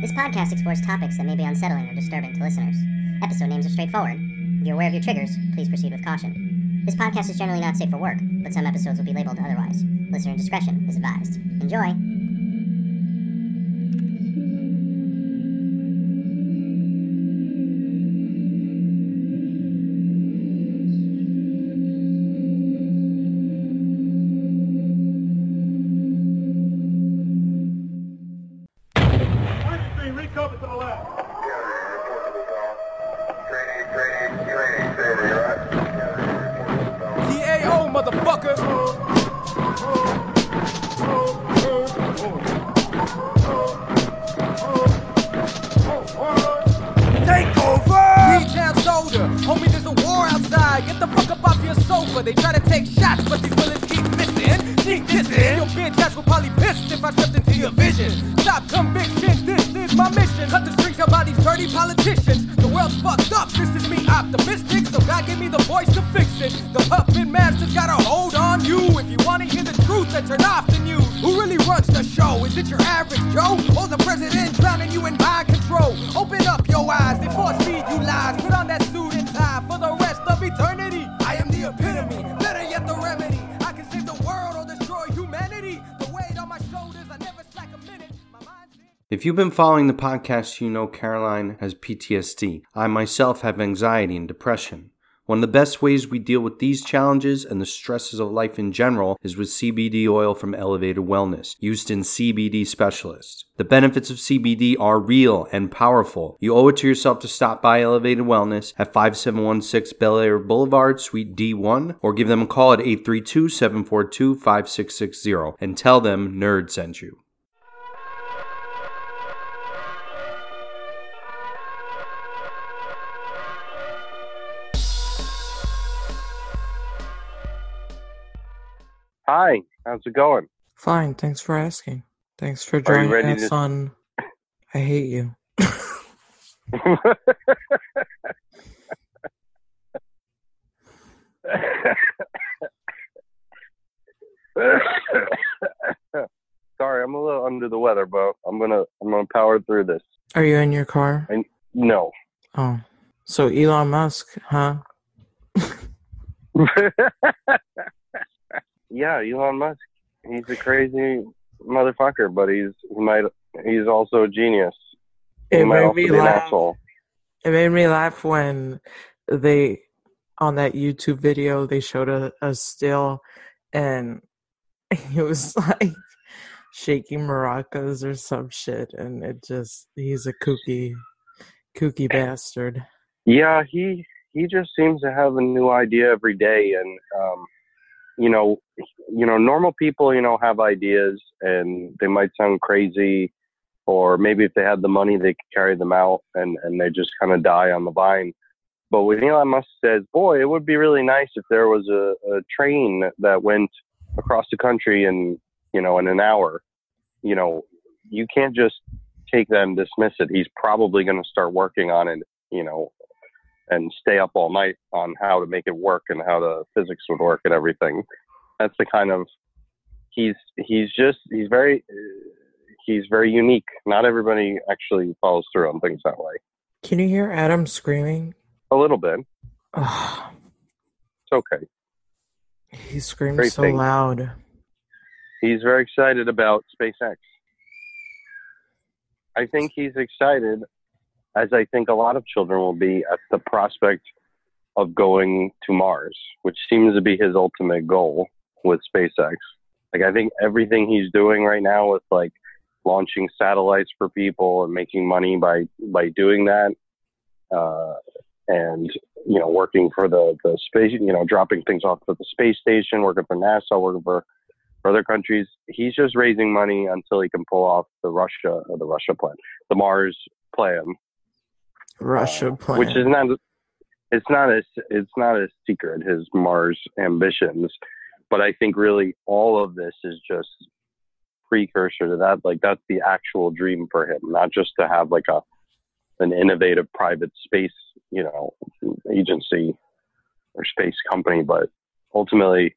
This podcast explores topics that may be unsettling or disturbing to listeners. Episode names are straightforward. If you're aware of your triggers, please proceed with caution. This podcast is generally not safe for work, but some episodes will be labeled otherwise. Listener discretion is advised. Enjoy! If you've been following the podcast, you know Caroline has PTSD. I myself have anxiety and depression. One of the best ways we deal with these challenges and the stresses of life in general is with CBD oil from Elevated Wellness, used in CBD specialists. The benefits of CBD are real and powerful. You owe it to yourself to stop by Elevated Wellness at 5716 Bellaire Boulevard, Suite D1, or give them a call at 832 742 5660 and tell them Nerd sent you. Hi, how's it going? Fine, thanks for asking. Thanks for joining us to- on I Hate You. Sorry, I'm a little under the weather, but I'm gonna I'm gonna power through this. Are you in your car? No. Oh. So Elon Musk, huh? yeah, Elon Musk. He's a crazy motherfucker, but he's he might he's also a genius. It made me laugh. asshole. It made me laugh when they on that YouTube video they showed a, a still and he was like shaking maracas or some shit and it just he's a kooky kooky bastard. Yeah, he he just seems to have a new idea every day, and um, you know, you know, normal people, you know, have ideas, and they might sound crazy, or maybe if they had the money, they could carry them out, and and they just kind of die on the vine. But when Elon Musk says, "Boy, it would be really nice if there was a, a train that went across the country in you know in an hour," you know, you can't just take that and dismiss it. He's probably going to start working on it, you know, and stay up all night on how to make it work and how the physics would work and everything. That's the kind of he's he's just he's very he's very unique. Not everybody actually follows through on things that way. Can you hear Adam screaming? A little bit. Ugh, It's okay. he screams Great so thing. loud. He's very excited about SpaceX. I think he's excited, as I think a lot of children will be, at the prospect of going to Mars, which seems to be his ultimate goal with SpaceX. Like, I think everything he's doing right now with like launching satellites for people and making money by by doing that, uh, and you know, working for the the space, you know, dropping things off at the space station, working for NASA, working for for other countries. He's just raising money until he can pull off the Russia or the Russia plan, the Mars plan, Russia uh, plan. which is not. It's not as it's not a secret his Mars ambitions, but I think really all of this is just precursor to that. Like that's the actual dream for him, not just to have like a an innovative private space, you know, agency or space company, but ultimately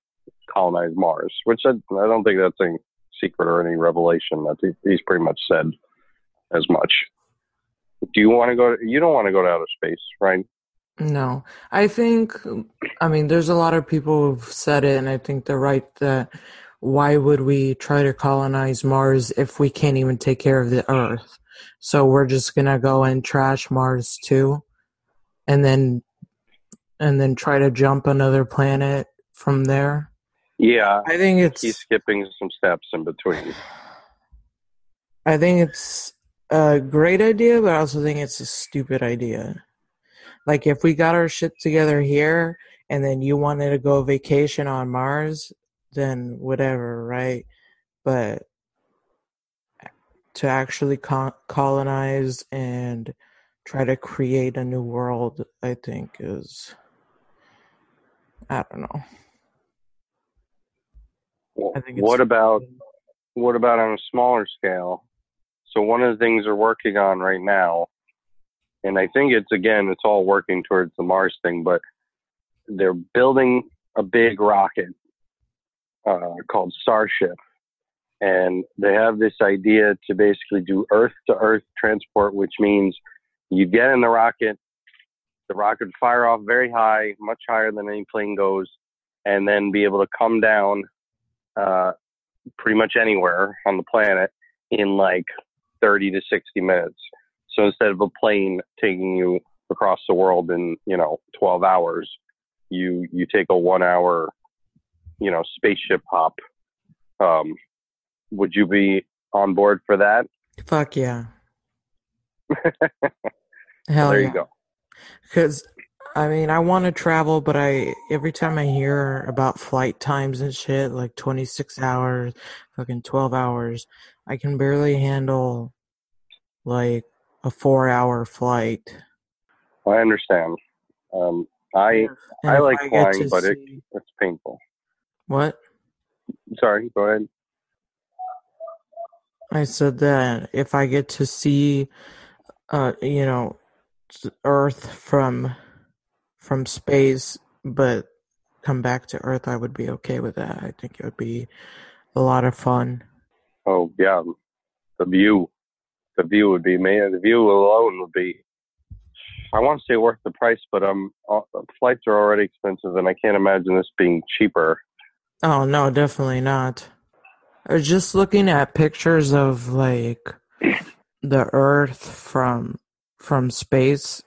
colonize Mars, which I, I don't think that's a secret or any revelation. That he, he's pretty much said as much. Do you want to go? To, you don't want to go to outer space, right? No, I think, I mean, there's a lot of people who've said it, and I think they're right that why would we try to colonize Mars if we can't even take care of the Earth? So we're just gonna go and trash Mars too, and then and then try to jump another planet from there. Yeah, I think it's he's skipping some steps in between. I think it's a great idea, but I also think it's a stupid idea. Like if we got our shit together here and then you wanted to go vacation on Mars, then whatever, right? But to actually co- colonize and try to create a new world, I think is I don't know. Well, I think it's what about what about on a smaller scale? So one of the things they're working on right now, and I think it's again, it's all working towards the Mars thing, but they're building a big rocket uh, called Starship, and they have this idea to basically do Earth to Earth transport, which means you get in the rocket, the rocket would fire off very high, much higher than any plane goes, and then be able to come down uh, pretty much anywhere on the planet in like 30 to 60 minutes. So instead of a plane taking you across the world in, you know, 12 hours, you, you take a one hour, you know, spaceship hop. Um, would you be on board for that? fuck yeah. Hell there yeah. you go. Because I mean, I want to travel, but I every time I hear about flight times and shit, like twenty six hours, fucking twelve hours, I can barely handle like a four hour flight. I understand. Um, I, And I like get flying, but it, it's painful. what Sorry, go ahead. I said that if I get to see, uh, you know, Earth from from space, but come back to Earth, I would be okay with that. I think it would be a lot of fun. Oh yeah, the view, the view would be man. The view alone would be. I want to say worth the price, but um, uh, flights are already expensive, and I can't imagine this being cheaper. Oh no, definitely not. I was just looking at pictures of like the Earth from from space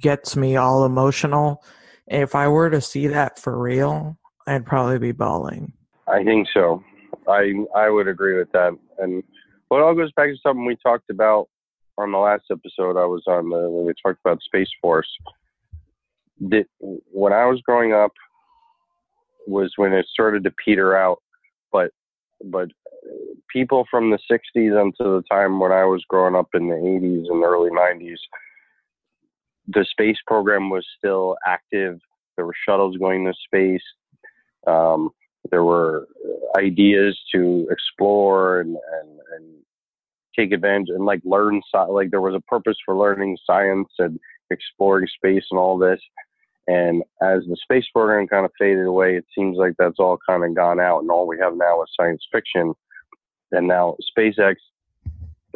gets me all emotional. If I were to see that for real, I'd probably be bawling. I think so. I I would agree with that. And well, it all goes back to something we talked about on the last episode I was on the, when we talked about Space Force. That when I was growing up was when it started to peter out, but but people from the 60s until the time when I was growing up in the 80s and early 90s, the space program was still active. There were shuttles going to space. Um, there were ideas to explore and, and, and take advantage and like learn like there was a purpose for learning science and exploring space and all this and as the space program kind of faded away it seems like that's all kind of gone out and all we have now is science fiction and now spacex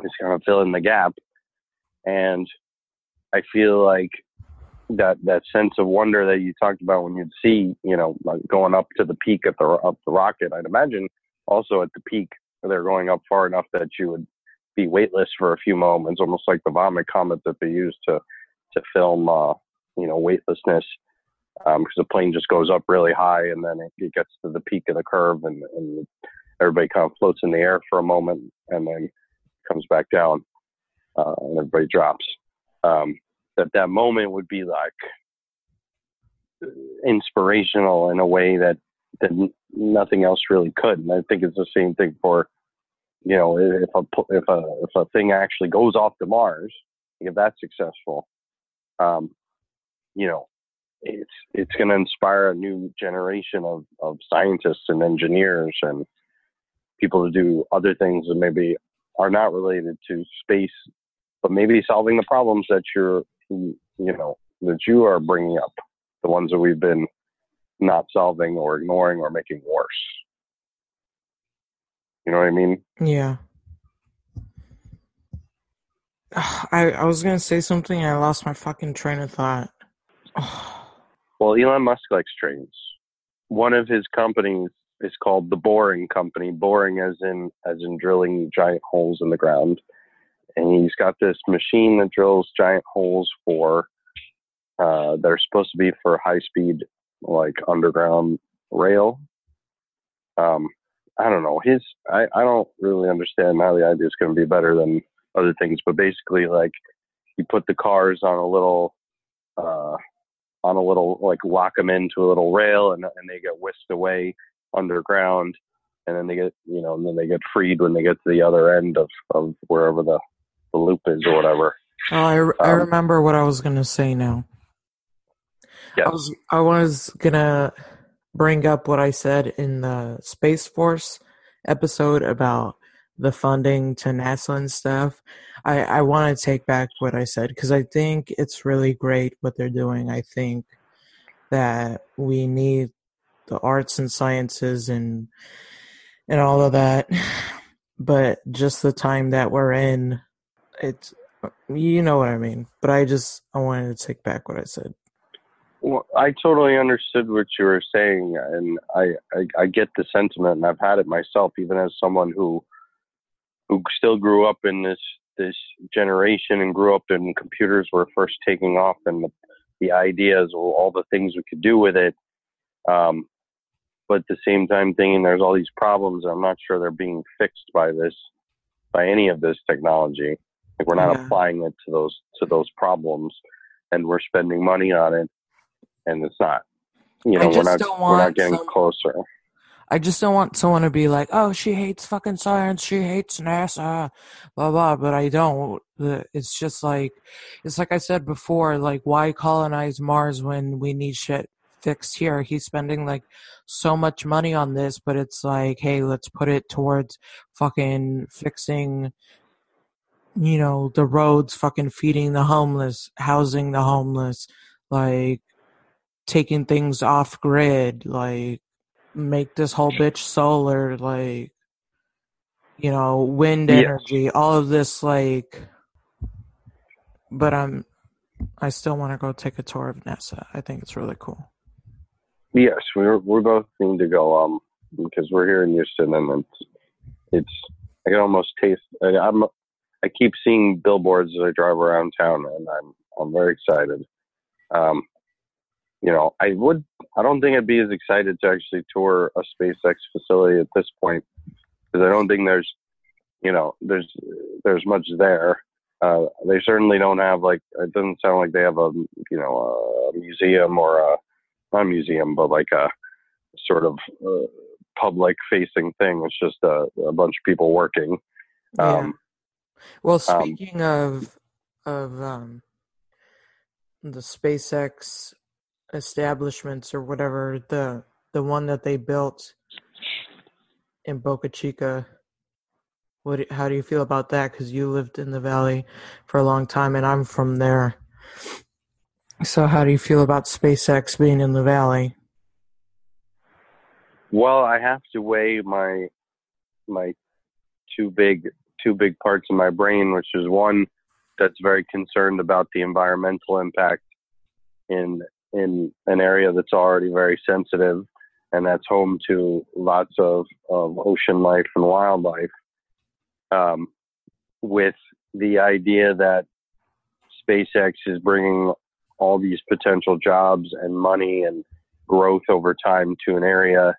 is kind of filling the gap and i feel like that that sense of wonder that you talked about when you'd see, you know, like going up to the peak at the up the rocket. I'd imagine also at the peak they're going up far enough that you would be weightless for a few moments, almost like the vomit comet that they use to to film, uh, you know, weightlessness. Because the plane just goes up really high and then it, it gets to the peak of the curve and, and everybody kind of floats in the air for a moment and then comes back down uh, and everybody drops. Um, that that moment would be like inspirational in a way that that nothing else really could. And I think it's the same thing for you know if a if a if a thing actually goes off to Mars, if that's successful, um, you know, it's it's going to inspire a new generation of of scientists and engineers and people to do other things that maybe are not related to space, but maybe solving the problems that you're you know that you are bringing up, the ones that we've been not solving or ignoring or making worse. You know what I mean? Yeah. I I was gonna say something and I lost my fucking train of thought. Well, Elon Musk likes trains. One of his companies is called the Boring Company. Boring as in as in drilling giant holes in the ground. And he's got this machine that drills giant holes for uh, that are supposed to be for high speed like underground rail. Um, I don't know. His I, I don't really understand how the idea is going to be better than other things, but basically like you put the cars on a little uh, on a little like lock them into a little rail and and they get whisked away underground and then they get you know and then they get freed when they get to the other end of of wherever the the loop is or whatever. Oh, I, I Um, remember what I was gonna say now. Yes. I was I was gonna bring up what I said in the Space Force episode about the funding to NASA and stuff. I I want to take back what I said because I think it's really great what they're doing. I think that we need the arts and sciences and and all of that, but just the time that we're in, it's you know what I mean. But I just I wanted to take back what I said. Well, I totally understood what you were saying, and I, I I get the sentiment, and I've had it myself, even as someone who who still grew up in this this generation and grew up in computers were first taking off, and the, the ideas, or all the things we could do with it. Um, but at the same time, thinking there's all these problems, I'm not sure they're being fixed by this, by any of this technology. Like we're not Yeah. applying it to those to those problems, and we're spending money on it, and it's not. You know, we're not we're not getting some- closer. I just don't want someone to be like, "Oh, she hates fucking science. She hates NASA." Blah blah. But I don't. It's just like, it's like I said before. Like, why colonize Mars when we need shit fixed here? He's spending like so much money on this, but it's like, hey, let's put it towards fucking fixing. You know, the roads, fucking feeding the homeless, housing the homeless, like taking things off grid, like make this whole bitch solar, like you know, wind energy, all of this, like. But I'm, I still want to go take a tour of NASA. I think it's really cool. Yes, we're we both need to go um because we're here in Houston and it's it's I can almost taste I, I'm I keep seeing billboards as I drive around town and I'm I'm very excited. Um, you know, I would I don't think I'd be as excited to actually tour a SpaceX facility at this point because I don't think there's you know there's there's much there. Uh, they certainly don't have like it doesn't sound like they have a you know a museum or a not a museum, but like a sort of uh, public facing thing. It's just a, a bunch of people working. Um, Well, speaking of of um, the SpaceX establishments or whatever, the the one that they built in Boca Chica. What? How do you feel about that? Because you lived in the valley for a long time, and I'm from there. So, how do you feel about SpaceX being in the valley? well, I have to weigh my my two big two big parts of my brain, which is one that's very concerned about the environmental impact in in an area that's already very sensitive and that's home to lots of, of ocean life and wildlife. Um, with the idea that SpaceX is bringing all these potential jobs and money and growth over time to an area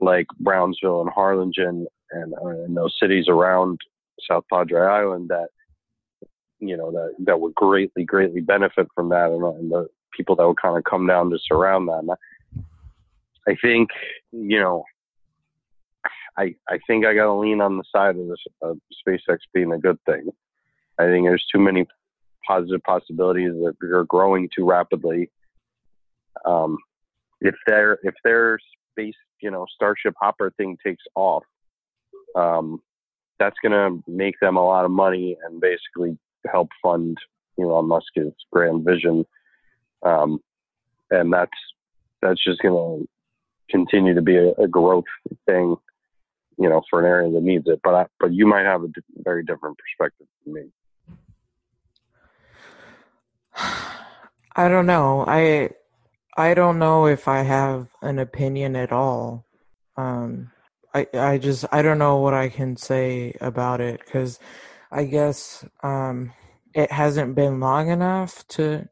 like Brownsville and Harlingen and, uh, and those cities around South Padre Island that you know that that would greatly greatly benefit from that and, and the people that would kind of come down to surround that. I, think you know I I think I got to lean on the side of this SpaceX being a good thing. I think there's too many positive possibilities that are growing too rapidly. Um, if their if their space you know Starship Hopper thing takes off, um, that's going to make them a lot of money and basically help fund Elon Musk's grand vision. Um, and that's that's just going to continue to be a, a, growth thing, you know, for an area that needs it. But I, but you might have a very different perspective than me. I don't know. I I don't know if I have an opinion at all. Um, I I just I don't know what I can say about it because I guess um, it hasn't been long enough to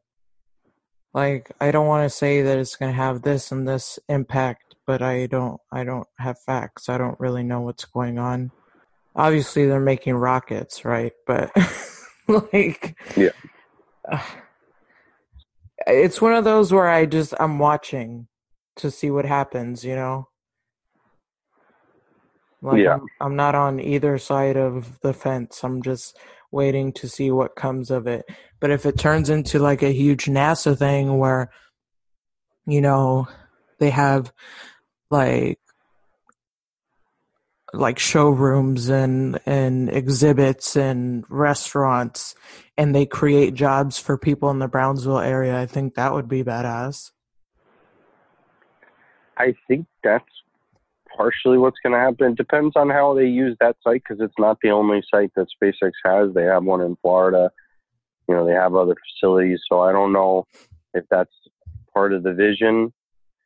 like I don't want to say that it's going to have this and this impact, but I don't I don't have facts. I don't really know what's going on. Obviously, they're making rockets, right? But like, Yeah. it's one of those where I just I'm watching to see what happens, you know. Like Yeah. I'm, I'm not on either side of the fence. I'm just waiting to see what comes of it. But if it turns into like a huge NASA thing where, you know, they have like like showrooms and and exhibits and restaurants and they create jobs for people in the Brownsville area, I think that would be badass. I think that's partially what's going to happen. It depends on how they use that site because it's not the only site that SpaceX has. They have one in Florida. You know, they have other facilities. So I don't know if that's part of the vision.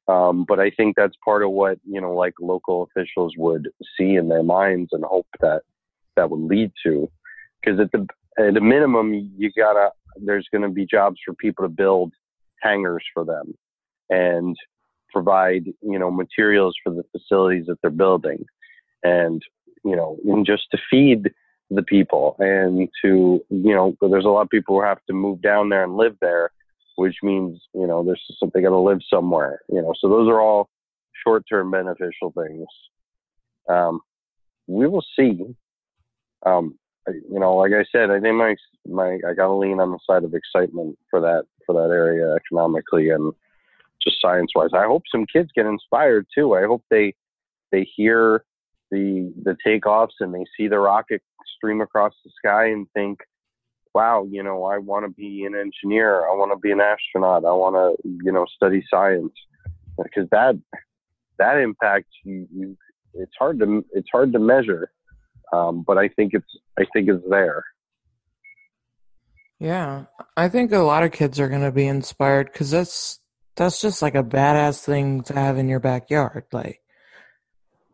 Um, but I think that's part of what, you know, like local officials would see in their minds and hope that that would lead to. Because at the, at a minimum, you gotta, there's going to be jobs for people to build hangars for them. And provide you know materials for the facilities that they're building and you know and just to feed the people and to you know there's a lot of people who have to move down there and live there which means you know there's something got to live somewhere you know. So those are all short-term beneficial things. Um, we will see. Um, you know like i said i think my my i gotta lean on the side of excitement for that for that area economically and just science wise. I hope some kids get inspired too. I hope they they hear the the takeoffs and they see the rocket stream across the sky and think, wow, you know, I want to be an engineer. I want to be an astronaut. I want to, you know, study science because that that impact you, you it's hard to it's hard to measure. Um, but I think it's I think it's there. Yeah, I think a lot of kids are gonna be inspired because that's that's just like a badass thing to have in your backyard. Like,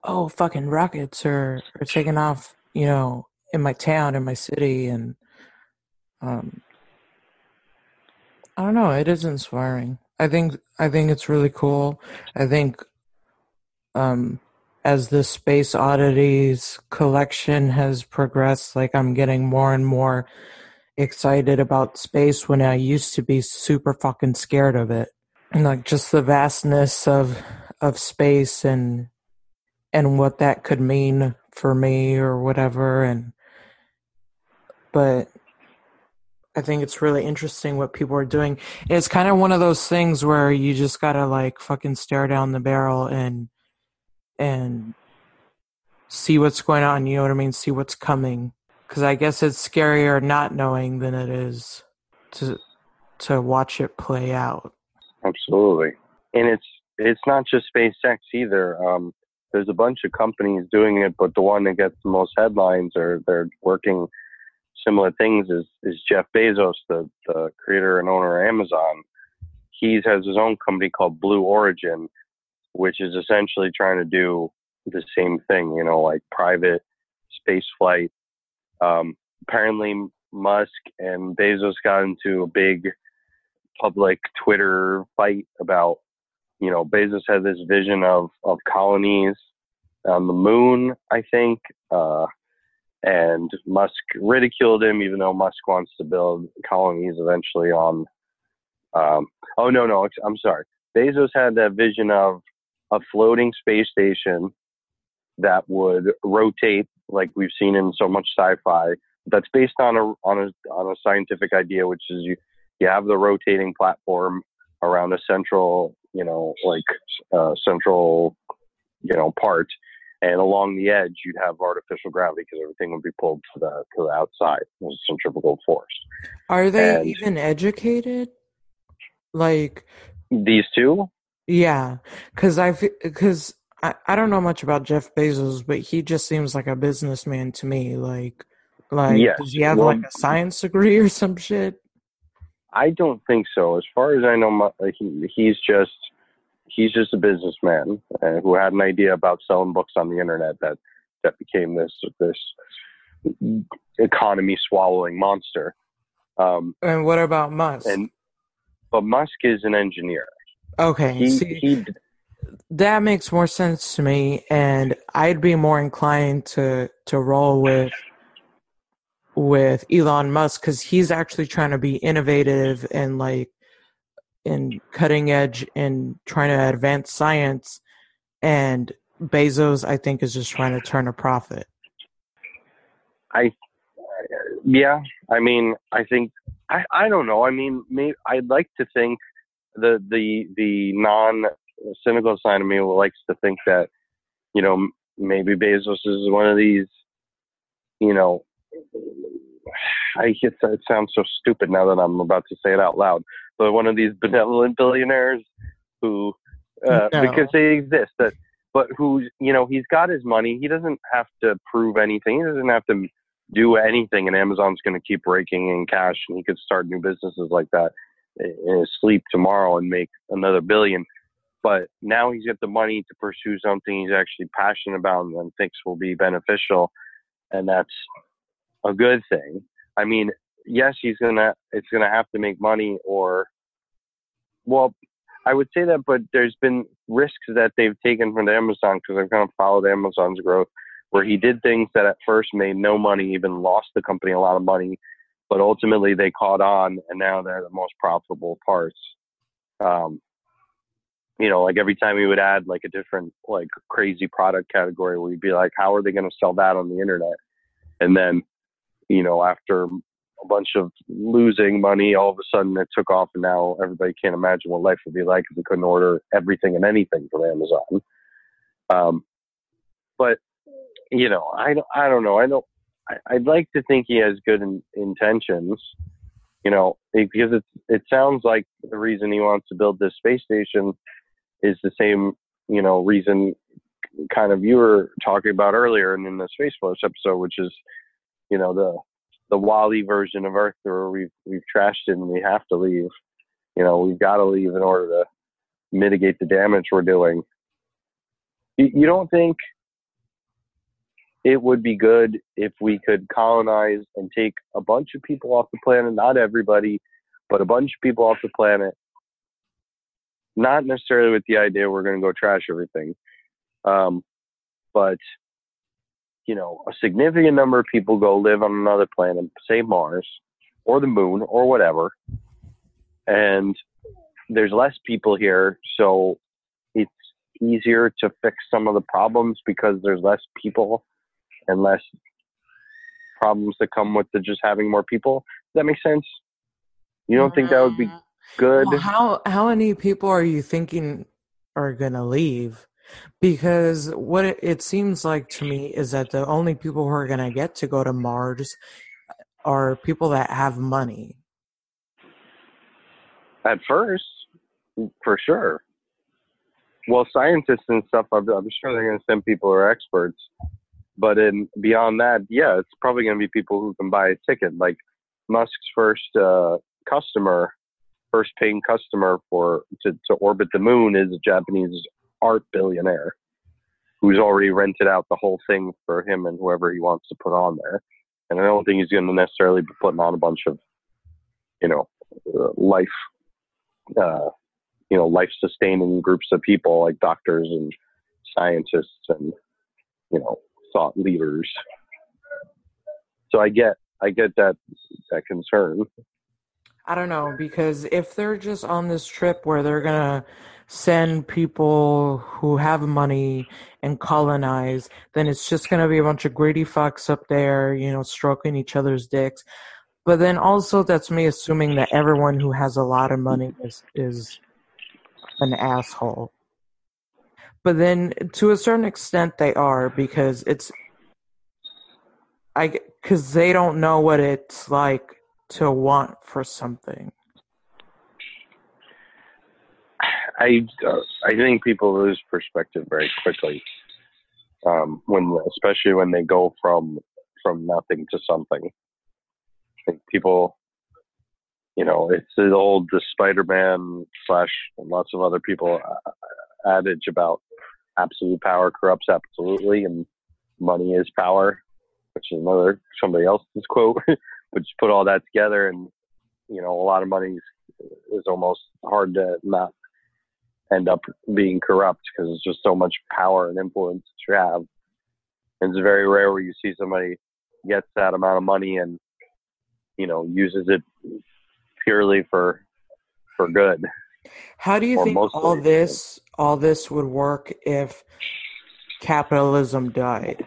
oh, fucking rockets are are taking off, you know, in my town, in my city, and um, I don't know. It is inspiring. I think I think it's really cool. I think um, as the space oddities collection has progressed, like I'm getting more and more excited about space when I used to be super fucking scared of it. Like just the vastness of of space and and what that could mean for me or whatever and but I think it's really interesting what people are doing. It's kind of one of those things where you just gotta like fucking stare down the barrel and and see what's going on. You know what I mean? See what's coming. Because I guess it's scarier not knowing than it is to to watch it play out. Absolutely. And it's it's not just SpaceX either. Um, there's a bunch of companies doing it, but the one that gets the most headlines or they're working similar things is, is Jeff Bezos, the, the creator and owner of Amazon. He has his own company called Blue Origin, which is essentially trying to do the same thing, you know, like private space flight. Um, apparently, Musk and Bezos got into a big public Twitter fight about, you know, Bezos had this vision of, of colonies on the moon, I think. Uh, and Musk ridiculed him, even though Musk wants to build colonies eventually on. Um, oh, no, no, I'm sorry. Bezos had that vision of a floating space station that would rotate, like we've seen in so much sci-fi. That's based on a on a on a scientific idea, which is you you have the rotating platform around a central, you know, like uh, central, you know, part, and along the edge you'd have artificial gravity because everything would be pulled to the to the outside. There's centrifugal force. Are they And- even educated? Like, These two, yeah, because I because I, I don't know much about Jeff Bezos, but he just seems like a businessman to me. Like, like Yes, does he have well- like a science degree or some shit? I don't think so. As far as I know, Mu- he, he's just he's just a businessman uh, who had an idea about selling books on the internet that that became this this economy swallowing monster. Um, And what about Musk? and but Musk is an engineer. okay, He see, he that makes more sense to me, and I'd be more inclined to to roll with with Elon Musk because he's actually trying to be innovative and like in cutting edge and trying to advance science, and Bezos, I think, is just trying to turn a profit. I yeah. I mean, I think I I don't know. I mean, maybe I'd like to think the the the non cynical side of me likes to think that you know maybe Bezos is one of these you know I guess it sounds so stupid now that I'm about to say it out loud, but one of these benevolent billionaires who uh, No. because they exist that but who you know he's got his money he doesn't have to prove anything he doesn't have to do anything and Amazon's going to keep raking in cash and he could start new businesses like that in his sleep tomorrow and make another billion. But now he's got the money to pursue something he's actually passionate about and thinks will be beneficial. And that's a good thing. I mean, yes, he's gonna it's gonna have to make money or well, I would say that, but there's been risks that they've taken from Amazon because I've kind of followed Amazon's growth where he did things that at first made no money, even lost the company a lot of money, but ultimately they caught on and now they're the most profitable parts. Um, you know, like every time he would add like a different like crazy product category, we'd be like, how are they going to sell that on the internet? And then, you know, after a bunch of losing money, all of a sudden it took off, and now everybody can't imagine what life would be like if we couldn't order everything and anything from Amazon. Um, but you know, I don't, I don't know. I don't. I, I'd like to think he has good in, intentions. You know, because it it sounds like the reason he wants to build this space station is the same, you know, reason kind of you were talking about earlier and in the Space Force episode, which is, you know, the the WALL-E version of Earth where we've we've trashed it and we have to leave. You know, we've got to leave in order to mitigate the damage we're doing. You, you don't think it would be good if we could colonize and take a bunch of people off the planet, not everybody, but a bunch of people off the planet, not necessarily with the idea we're going to go trash everything, um, but you know, a significant number of people go live on another planet, say Mars or the moon or whatever, and there's less people here, so it's easier to fix some of the problems because there's less people and less problems that come with the just having more people. Does that make sense? You don't think that would be good? Well, how how many people are you thinking are gonna leave? Because what it, seems like to me is that the only people who are gonna get to go to Mars are people that have money. At first, for sure. Well, scientists and stuff, I'm, I'm sure they're going to send people who are experts. But in beyond that, yeah, it's probably going to be people who can buy a ticket. Like Musk's first uh, customer, first paying customer for to, to orbit the moon is a Japanese art billionaire who's already rented out the whole thing for him and whoever he wants to put on there. And I don't think he's going to necessarily be putting on a bunch of, you know, uh, life, uh, you know, life sustaining groups of people like doctors and scientists and, you know, thought leaders. So I get, I get that, that concern. I don't know because if they're just on this trip where they're gonna send people who have money and colonize, then it's just gonna be a bunch of greedy fucks up there, you know, stroking each other's dicks. But then also that's me assuming that everyone who has a lot of money is is an asshole. But then to a certain extent they are because it's I because they don't know what it's like to want for something. I uh, I think people lose perspective very quickly um, when, especially when they go from from nothing to something. I think people, you know, it's the old the Spider-Man slash lots of other people uh, adage about absolute power corrupts absolutely, and money is power, which is another somebody else's quote. but just put all that together, and you know, a lot of money is, is almost hard to not end up being corrupt because it's just so much power and influence that you have. And it's very rare where you see somebody gets that amount of money and you know uses it purely for for good. How do you think all this all this would work if capitalism died?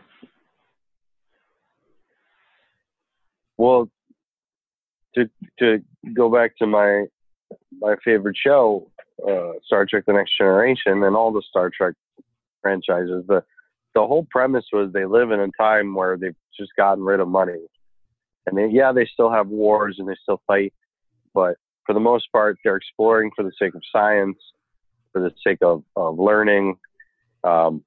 Well, to to go back to my my favorite show, uh, Star Trek: The Next Generation, and all the Star Trek franchises, the the whole premise was they live in a time where they've just gotten rid of money, and they, yeah, they still have wars and they still fight, but for the most part, they're exploring for the sake of science, for the sake of, of learning. Um,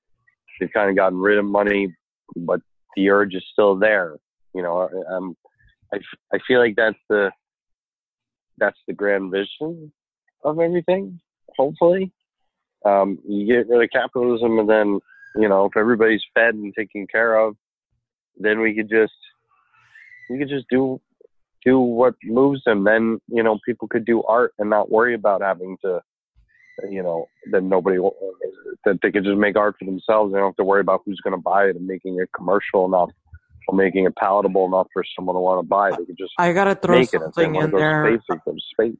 they've kind of gotten rid of money, but the urge is still there. You know, um, I, I feel like that's the that's the grand vision of everything. Hopefully, um, you get rid of capitalism, and then you know if everybody's fed and taken care of, then we could just we could just do do what moves them. Then you know people could do art and not worry about having to you know then nobody that they could just make art for themselves. They don't have to worry about who's going to buy it and making it commercial enough or making it palatable enough for someone to want to buy. it. They could just I gotta throw make it. If they something in there. space.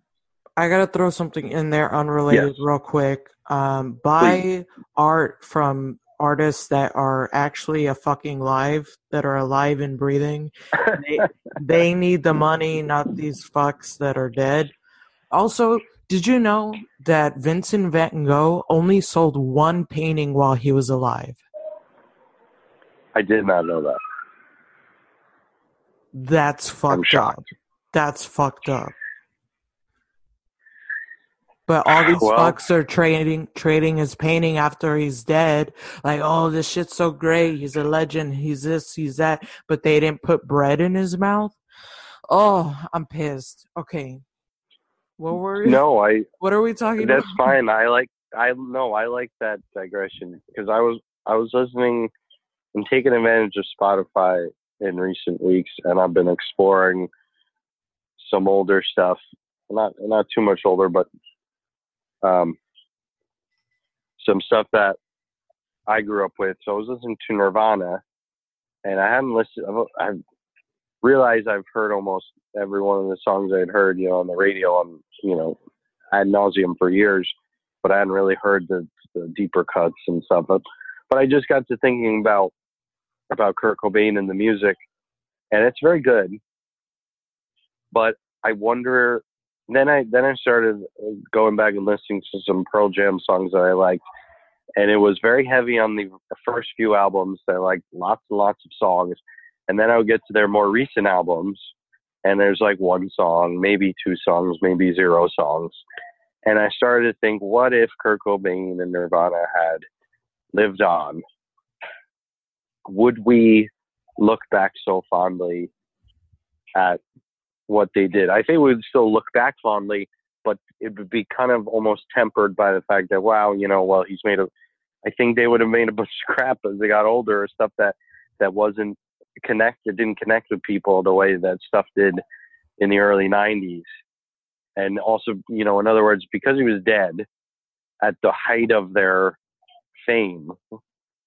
I gotta throw something in there unrelated Yes. real quick. Um, buy art from artists that are actually a fucking live, that are alive and breathing. They, they need the money, not these fucks that are dead. Also, did you know that Vincent Van Gogh only sold one painting while he was alive? I did not know that. That's fucked up. That's fucked up. But all these Well- fucks are trading trading his painting after he's dead. Like, oh, this shit's so great. He's a legend. He's this. He's that. But they didn't put bread in his mouth. Oh, I'm pissed. Okay, what were we, No, I What are we talking about? that's about? fine. I like I no, I like that digression because I was I was listening and taking advantage of Spotify in recent weeks, and I've been exploring some older stuff. Not not too much older, but um, some stuff that I grew up with. So I was listening to Nirvana, and I hadn't listened. I've, I've realized I've heard almost every one of the songs I'd heard, you know, on the radio, on you know, ad nauseum for years, but I hadn't really heard the, the deeper cuts and stuff. But but I just got to thinking about about Kurt Cobain and the music, and it's very good. But I wonder. Then I then I started uh, going back and listening to some Pearl Jam songs that I liked, and it was very heavy on the first few albums. They like lots and lots of songs, and then I would get to their more recent albums, and there's like one song, maybe two songs, maybe zero songs. And I started to think, what if Kurt Cobain and Nirvana had lived on? Would we look back so fondly at what they did? I think we would still look back fondly, but it would be kind of almost tempered by the fact that, wow, you know, well, he's made a. I think they would have made a bunch of crap as they got older, or stuff that that wasn't connected, didn't connect with people the way that stuff did in the early 90s. And also, you know, in other words, because he was dead at the height of their fame,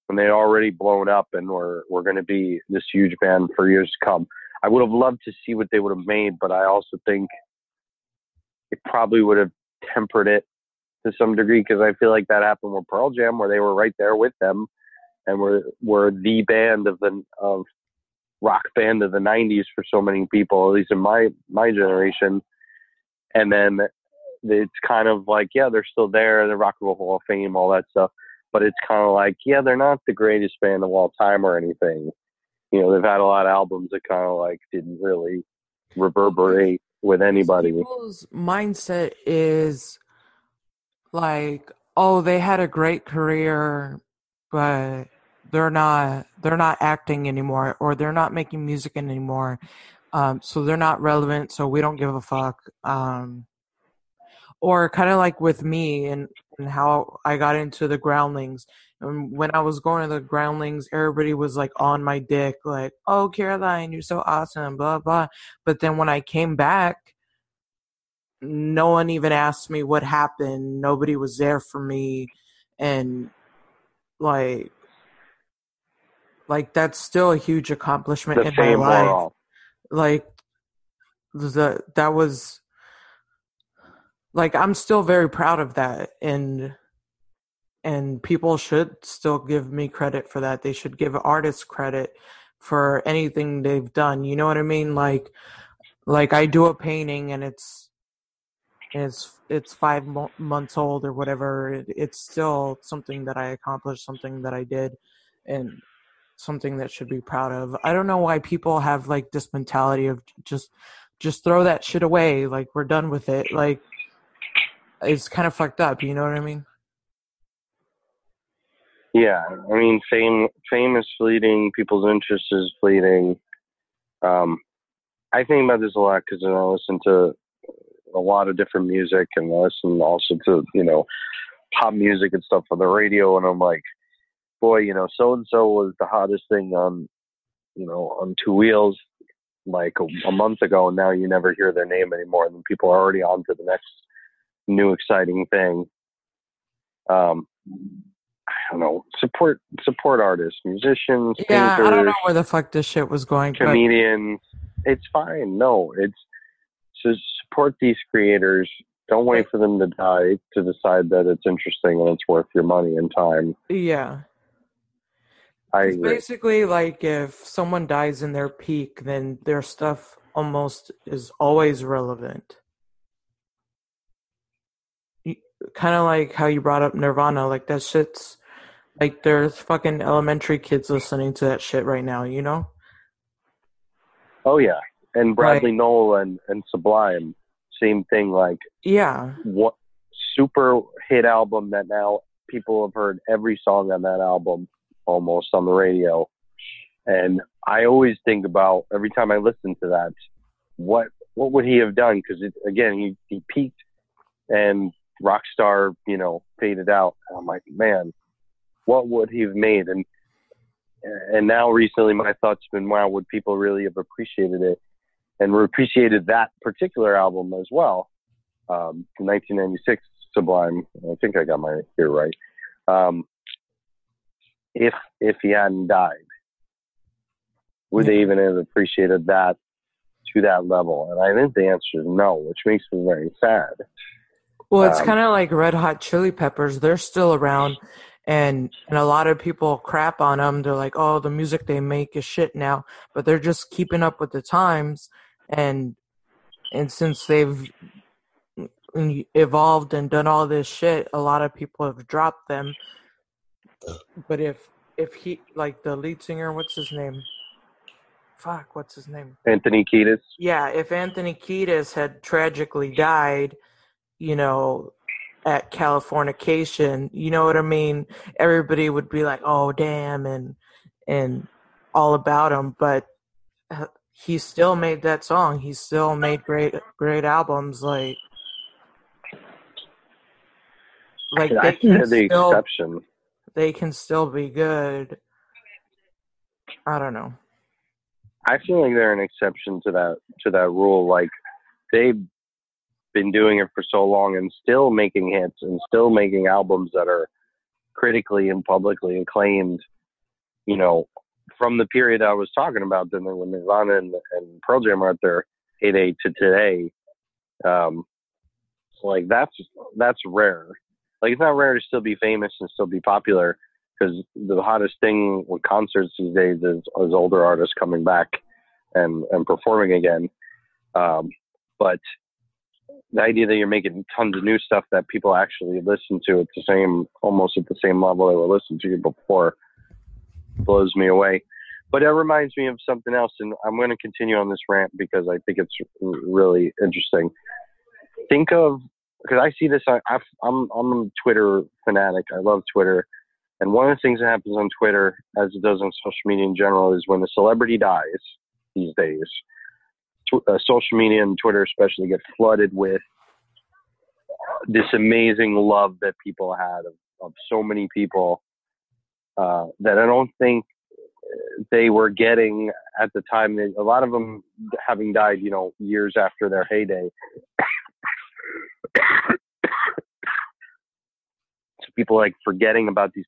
when they'd already blown up and were, were going to be this huge band for years to come, I would have loved to see what they would have made, but I also think it probably would have tempered it to some degree because I feel like that happened with Pearl Jam, where they were right there with them and were were the band of the of rock band of the 90s for so many people, at least in my my generation. And then it's kind of like, yeah, they're still there, the Rock and Roll Hall of Fame, all that stuff. But it's kind of like, yeah, they're not the greatest band of all time or anything. You know, they've had a lot of albums that kind of like didn't really reverberate with anybody. People's mindset is like, oh, they had a great career, but they're not they're not acting anymore or they're not making music anymore. Um, so they're not relevant, so we don't give a fuck. Um, or kind of like with me and, and how I got into the groundlings. And when I was going to the groundlings, everybody was like on my dick, like, oh, Caroline, you're so awesome, blah, blah. But then when I came back, no one even asked me what happened. Nobody was there for me. And like, like that's still a huge accomplishment The in my life. Like the that was like I'm still very proud of that and and people should still give me credit for that. They should give artists credit for anything they've done. You know what I mean? Like like I do a painting and it's it's it's 5 mo- months old or whatever. It, it's still something that I accomplished, something that I did and something that should be proud of. I don't know why people have like this mentality of just just throw that shit away like we're done with it. Like it's kind of fucked up, you know what I mean? Yeah, I mean, fame fame is fleeting. People's interest is fleeting. Um, I think about this a lot because I listen to a lot of different music and I listen also to you know pop music and stuff on the radio, and I'm like, boy, you know, so and so was the hottest thing on you know on two wheels like a, a month ago, and now you never hear their name anymore, and people are already on to the next new exciting thing. Um, I don't know, support support artists, musicians, Yeah, I painters, don't know where the fuck this shit was going. But comedians. It's fine. No, it's to support these creators. Don't wait for them to die to decide that it's interesting and it's worth your money and time. yeah. I It's agree. basically like if someone dies in their peak, then their stuff almost is always relevant. Kind of like how you brought up Nirvana, like that shit's like there's fucking elementary kids listening to that shit right now, you know? Oh yeah, and Bradley Nowell and and Sublime, same thing. Like Yeah. what super hit album that now people have heard every song on that album almost on the radio. And I always think about every time I listen to that, what what would he have done? Because again, he he peaked and Rockstar, you know, faded out. And I'm like, man, what would he have made? And and now recently, my thoughts have been, wow, would people really have appreciated it and appreciated that particular album as well? Um, 1996 Sublime. I think I got my year right. Um, if if he hadn't died, would they even have appreciated that to that level? And I think the answer is no, which makes me very sad. Well, it's Um, kind of like Red Hot Chili Peppers. They're still around, and and a lot of people crap on them. They're like, "Oh, the music they make is shit now," but they're just keeping up with the times, and and since they've evolved and done all this shit, a lot of people have dropped them. But if if he like the lead singer, what's his name? Fuck, what's his name? Anthony Kiedis. Yeah, if Anthony Kiedis had tragically died, you know, at Californication, you know what I mean? Everybody would be like, "Oh, damn," and and all about him. But uh, he still made that song. He still made great great albums. Like, like they can the still exception. they can still be good. I don't know. I feel like they're an exception to that to that rule. Like they've been doing it for so long and still making hits and still making albums that are critically and publicly acclaimed. You know, from the period I was talking about, then when Nirvana and, and Pearl Jam are at their heyday to today, um, like that's that's rare. Like it's not rare to still be famous and still be popular because the hottest thing with concerts these days is, is older artists coming back and and performing again. Um, but the idea that you're making tons of new stuff that people actually listen to at the same, almost at the same level they were listening to you before, blows me away. But it reminds me of something else, and I'm going to continue on this rant because I think it's really interesting. Think of because I see this. I, I've, I'm I'm a Twitter fanatic. I love Twitter, and one of the things that happens on Twitter, as it does on social media in general, is when a celebrity dies these days, uh, social media and Twitter especially get flooded with this amazing love that people had of, of so many people uh, that I don't think they were getting at the time. A lot of them having died, you know, years after their heyday. so people like forgetting about these.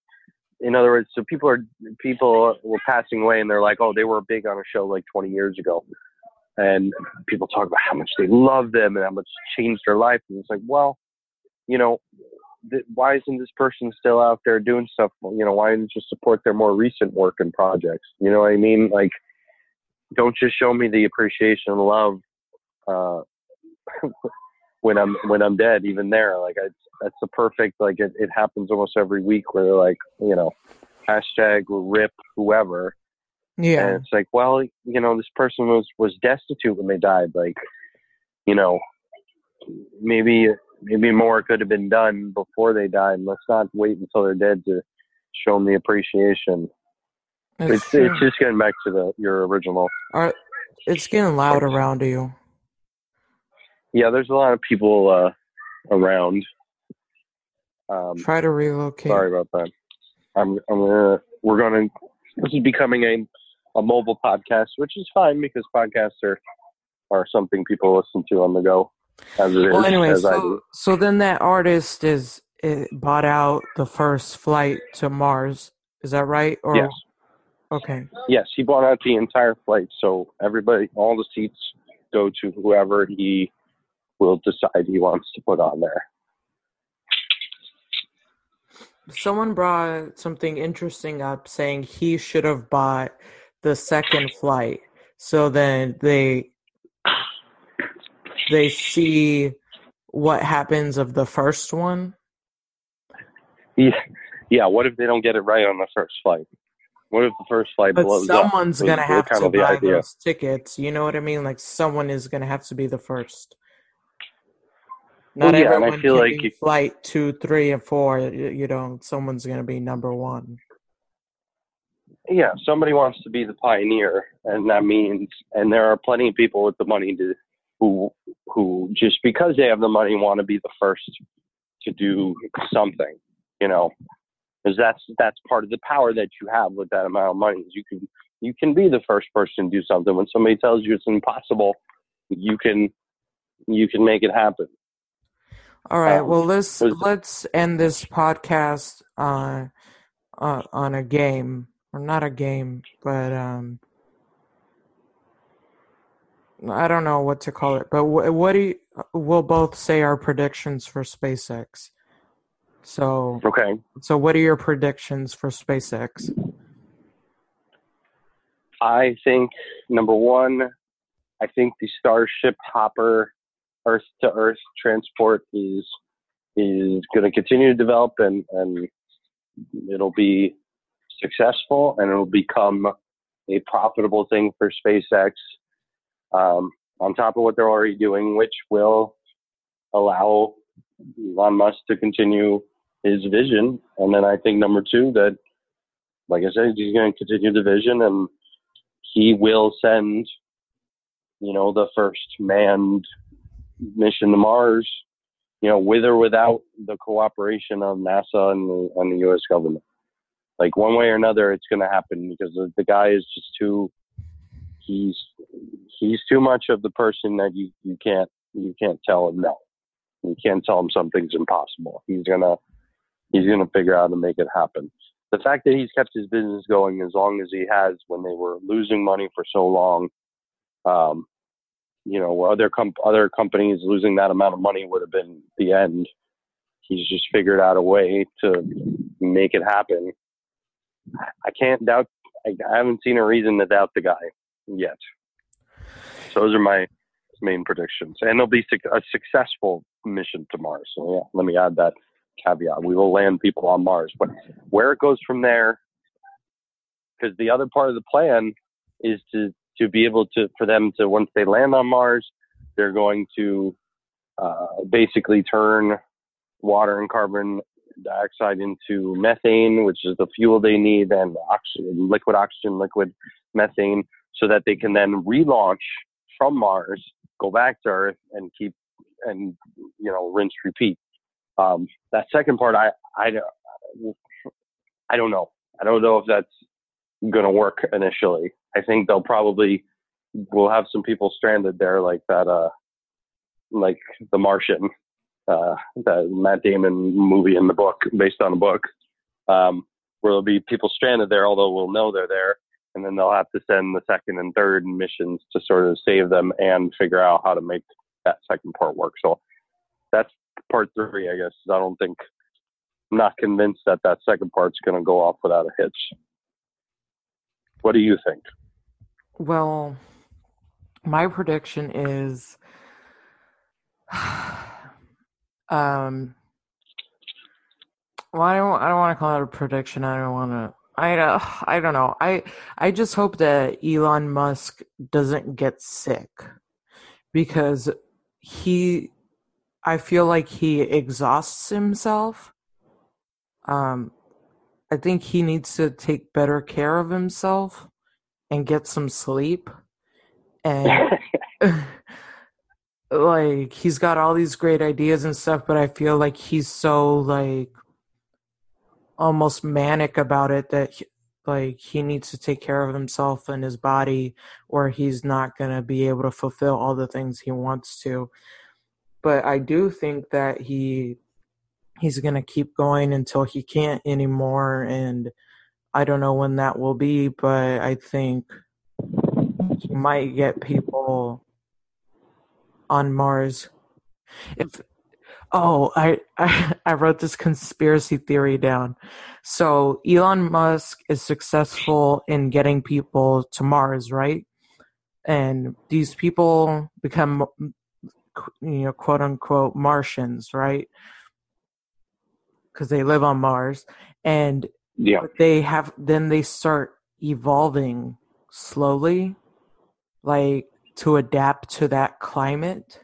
In other words, so people are people were passing away, and they're like, "Oh, they were big on a show like 20 years ago," and people talk about how much they love them and how much changed their life. And it's like, well, you know, th- why isn't this person still out there doing stuff? You know, why didn't you support their more recent work and projects? You know what I mean? Like, don't just show me the appreciation and love uh, when I'm when I'm dead. Even there, like, I, that's the perfect. Like, it, it happens almost every week where they're like, you know, hashtag rip whoever. Yeah. And it's like, well, you know, this person was was destitute when they died. Like, you know, maybe maybe more could have been done before they died. Let's not wait until they're dead to show them the appreciation. It's, It's true. it's just getting back to the your original. Are- it's getting loud around you. Yeah, there's a lot of people uh, around. Um, Try to relocate. sorry about that. I'm I'm gonna we're gonna this is becoming a a mobile podcast, which is fine because podcasts are are something people listen to on the go as it is Well, anyway, as I so do. so then that artist is it bought out the first flight to Mars. Is that right? Or Yes. okay. Yes, he bought out the entire flight, so everybody, all the seats go to whoever he will decide he wants to put on there. Someone brought something interesting up saying he should have bought the second flight. So then they they see what happens of the first one. Yeah, yeah. What if they don't get it right on the first flight? What if the first flight But blows up? someone's gonna have to buy idea. those tickets. You know what I mean? Like someone is gonna have to be the first. Not Well, yeah, and I everyone feel can like be you- flight two, three, and four. You you know, someone's gonna be number one. Yeah, somebody wants to be the pioneer, and that means, and there are plenty of people with the money to who who just because they have the money want to be the first to do something, you know, because that's that's part of the power that you have with that amount of money. You can you can be the first person to do something when somebody tells you it's impossible. You can you can make it happen. All right. Um, Well, let's let's end this podcast on uh, on a game, or not a game, but um, I don't know what to call it. But wh- what do you, we'll both say our predictions for SpaceX. So, Okay. so what are your predictions for SpaceX? I think number one, I think the Starship Hopper Earth to Earth transport is is going to continue to develop and and it'll be successful and it'll become a profitable thing for SpaceX. Um, on top of what they're already doing, which will allow Elon Musk to continue his vision. And then I think number two that, like I said, he's going to continue the vision and he will send, you know, the first manned mission to Mars, you know, with or without the cooperation of NASA and the, and the U.S. government. Like one way or another, it's going to happen because the, the guy is just too. He's he's too much of the person that you, you can't you can't tell him no. You can't tell him something's impossible. He's gonna he's gonna figure out to make it happen the fact that he's kept his business going as long as he has when they were losing money for so long, um, you know, other com- other companies losing that amount of money would have been the end. He's just figured out a way to make it happen. I can't doubt. I, I haven't seen a reason to doubt the guy yet. So those are my main predictions, and it'll be a successful mission to Mars. So yeah, let me add that caveat. We will land people on Mars, but where it goes from there, because the other part of the plan is to to be able to for them to once they land on Mars, they're going to uh, basically turn water and carbon dioxide into methane, which is the fuel they need, and oxygen, liquid oxygen, liquid methane, so that they can then relaunch from Mars, go back to Earth, and keep and you know rinse repeat. Um, that second part, I I I don't know. I don't know if that's going to work initially. I think they'll probably we'll have some people stranded there, like that, uh, like The Martian, uh, that Matt Damon movie in the book, based on a book, um, where there'll be people stranded there, although we'll know they're there, and then they'll have to send the second and third missions to sort of save them and figure out how to make that second part work. So that's part three, I guess. I don't think I'm not convinced that that second part's going to go off without a hitch. What do you think? Well, my prediction is um well I don't I don't want to call it a prediction. I don't want to I uh, I don't know. I I just hope that Elon Musk doesn't get sick because he I feel like he exhausts himself. Um I think he needs to take better care of himself and get some sleep and like he's got all these great ideas and stuff but i feel like he's so like almost manic about it that he, like he needs to take care of himself and his body or he's not going to be able to fulfill all the things he wants to. But i do think that he he's going to keep going until he can't anymore and i don't know when that will be but i think he might get people on Mars. If oh, I, I I wrote this conspiracy theory down. So Elon Musk is successful in getting people to Mars, right? And these people become you know quote unquote Martians, right? Because they live on Mars, and Yeah. they have then they start evolving slowly like to adapt to that climate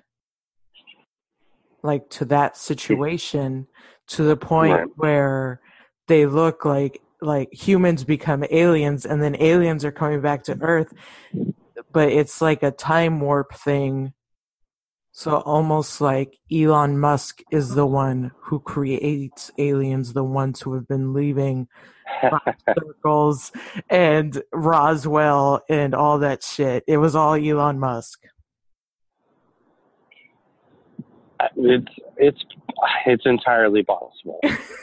like to that situation to the point Right. where they look like like humans become aliens and then aliens are coming back to earth but it's like a time warp thing so almost like Elon Musk is the one who creates aliens the ones who have been leaving circles and Roswell and all that shit. It was all Elon Musk. it's it's it's entirely possible.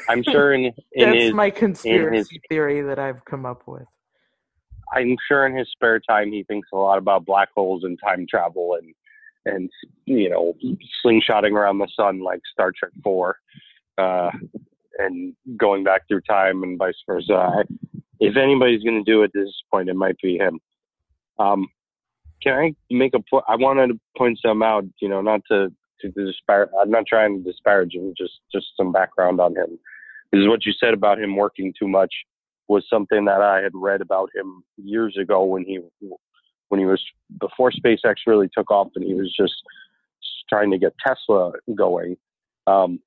I'm sure in in That's his my conspiracy theory that I've come up with. I'm sure in his spare time he thinks a lot about black holes and time travel and and you know slingshotting around the sun like Star Trek Four, uh, and going back through time and vice versa. I, if anybody's going to do it at this point, it might be him. Um, can I make a point? I wanted to point some out. You know, not to to disparage. I'm not trying to disparage him. Just just some background on him. This is what you said about him working too much was something that I had read about him years ago when he when he was before SpaceX really took off and he was just trying to get Tesla going. Um,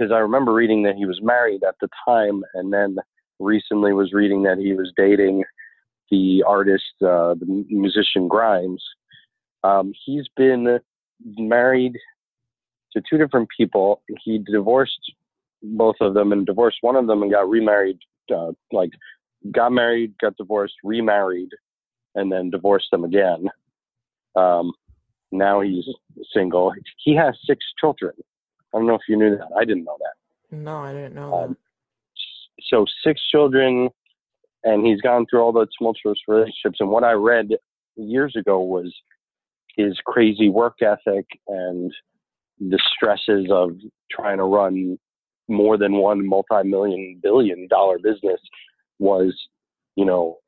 because I remember reading that he was married at the time, and then recently was reading that he was dating the artist, uh, the musician Grimes. Um, he's been married to two different people. He divorced both of them and divorced one of them and got remarried. Uh, like got married, got divorced, remarried, and then divorced them again. Um, now he's single. He has six children. I don't know if you knew that. I didn't know that. No, I didn't know Um, so six children, and he's gone through all the tumultuous relationships. And what I read years ago was his crazy work ethic and the stresses of trying to run more than one multi-million billion dollar business was, you know,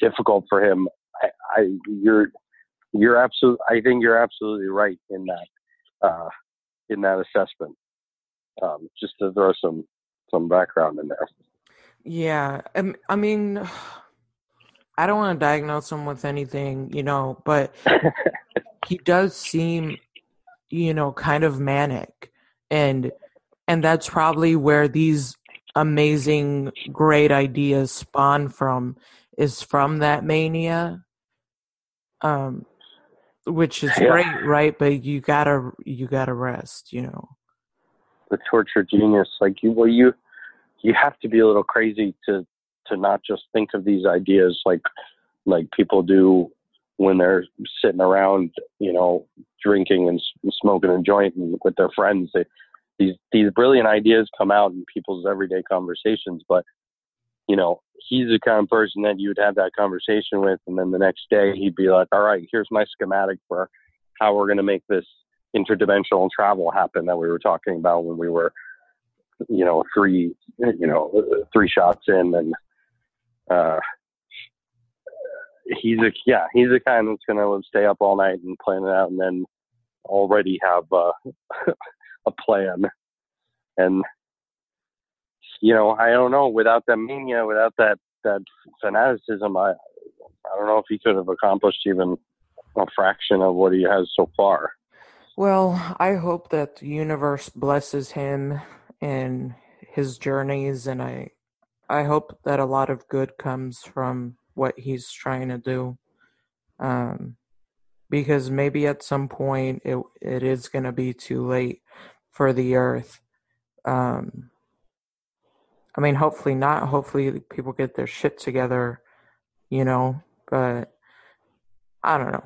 difficult for him. I, I you're you're absolutely. I think you're absolutely right in that uh, in that assessment. Um, just to throw some some background in there. Yeah, um, I mean, I don't want to diagnose him with anything, you know, but he does seem, you know, kind of manic, and and that's probably where these amazing, great ideas spawn from is from that mania. Um, which is Yeah. great, right? But you gotta you gotta rest, you know. the torture genius. Like you, well, you you have to be a little crazy to to not just think of these ideas like like people do when they're sitting around, you know, drinking and s- smoking a joint and with their friends. They, these these brilliant ideas come out in people's everyday conversations, but you know, he's the kind of person that you would have that conversation with, and then the next day he'd be like, "All right, here's my schematic for how we're going to make this interdimensional travel happen that we were talking about when we were, you know, three, you know, three shots in, and uh, he's a yeah, he's the kind that's going to stay up all night and plan it out, and then already have uh, a plan, and you know, I don't know, without that mania, without that that fanaticism, I I don't know if he could have accomplished even a fraction of what he has so far. Well, I hope that the universe blesses him in his journeys and I I hope that a lot of good comes from what he's trying to do. Um because maybe at some point it it is going to be too late for the earth. Um I mean, hopefully not. Hopefully people get their shit together, you know, but I don't know.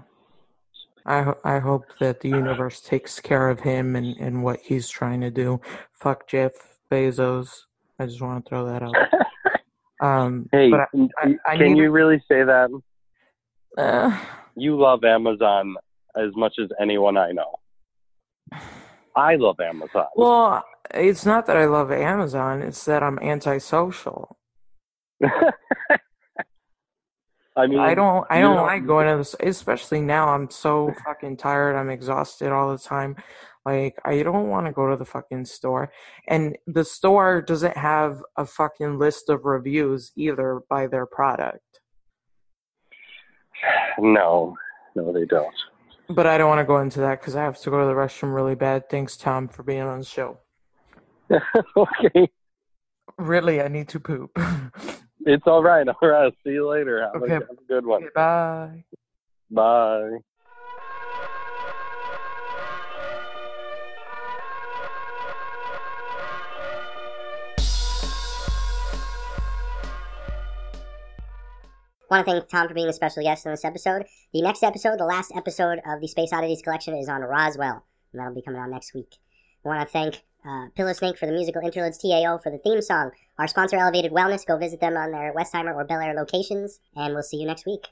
I ho- I hope that the universe takes care of him and, and what he's trying to do. Fuck Jeff Bezos. I just want to throw that out. Um, Hey, but I- I can you really say that? Uh, You love Amazon as much as anyone I know. I love Amazon. well, it's not that I love Amazon. It's that I'm antisocial. I mean, I don't I don't know- like going to this especially now I'm so fucking tired, I'm exhausted all the time. Like I don't want to go to the fucking store. And the store doesn't have a fucking list of reviews either by their product. No, no, they don't. But I don't want to go into that cuz I have to go to the restroom really bad. Thanks Tom for being on the show. okay, Really, I need to poop. it's all right. All right. See you later. Have, Okay. a, have a good one. Okay, bye. Bye. Want to thank Tom for being a special guest in this episode. The next episode, the last episode of the Space Oddities collection, is on Roswell, and that'll be coming out next week. I want to thank uh, Pillow Snake for the musical interludes, TAO for the theme song. Our sponsor, Elevated Wellness, go visit them on their Westheimer or Bellaire locations, and we'll see you next week.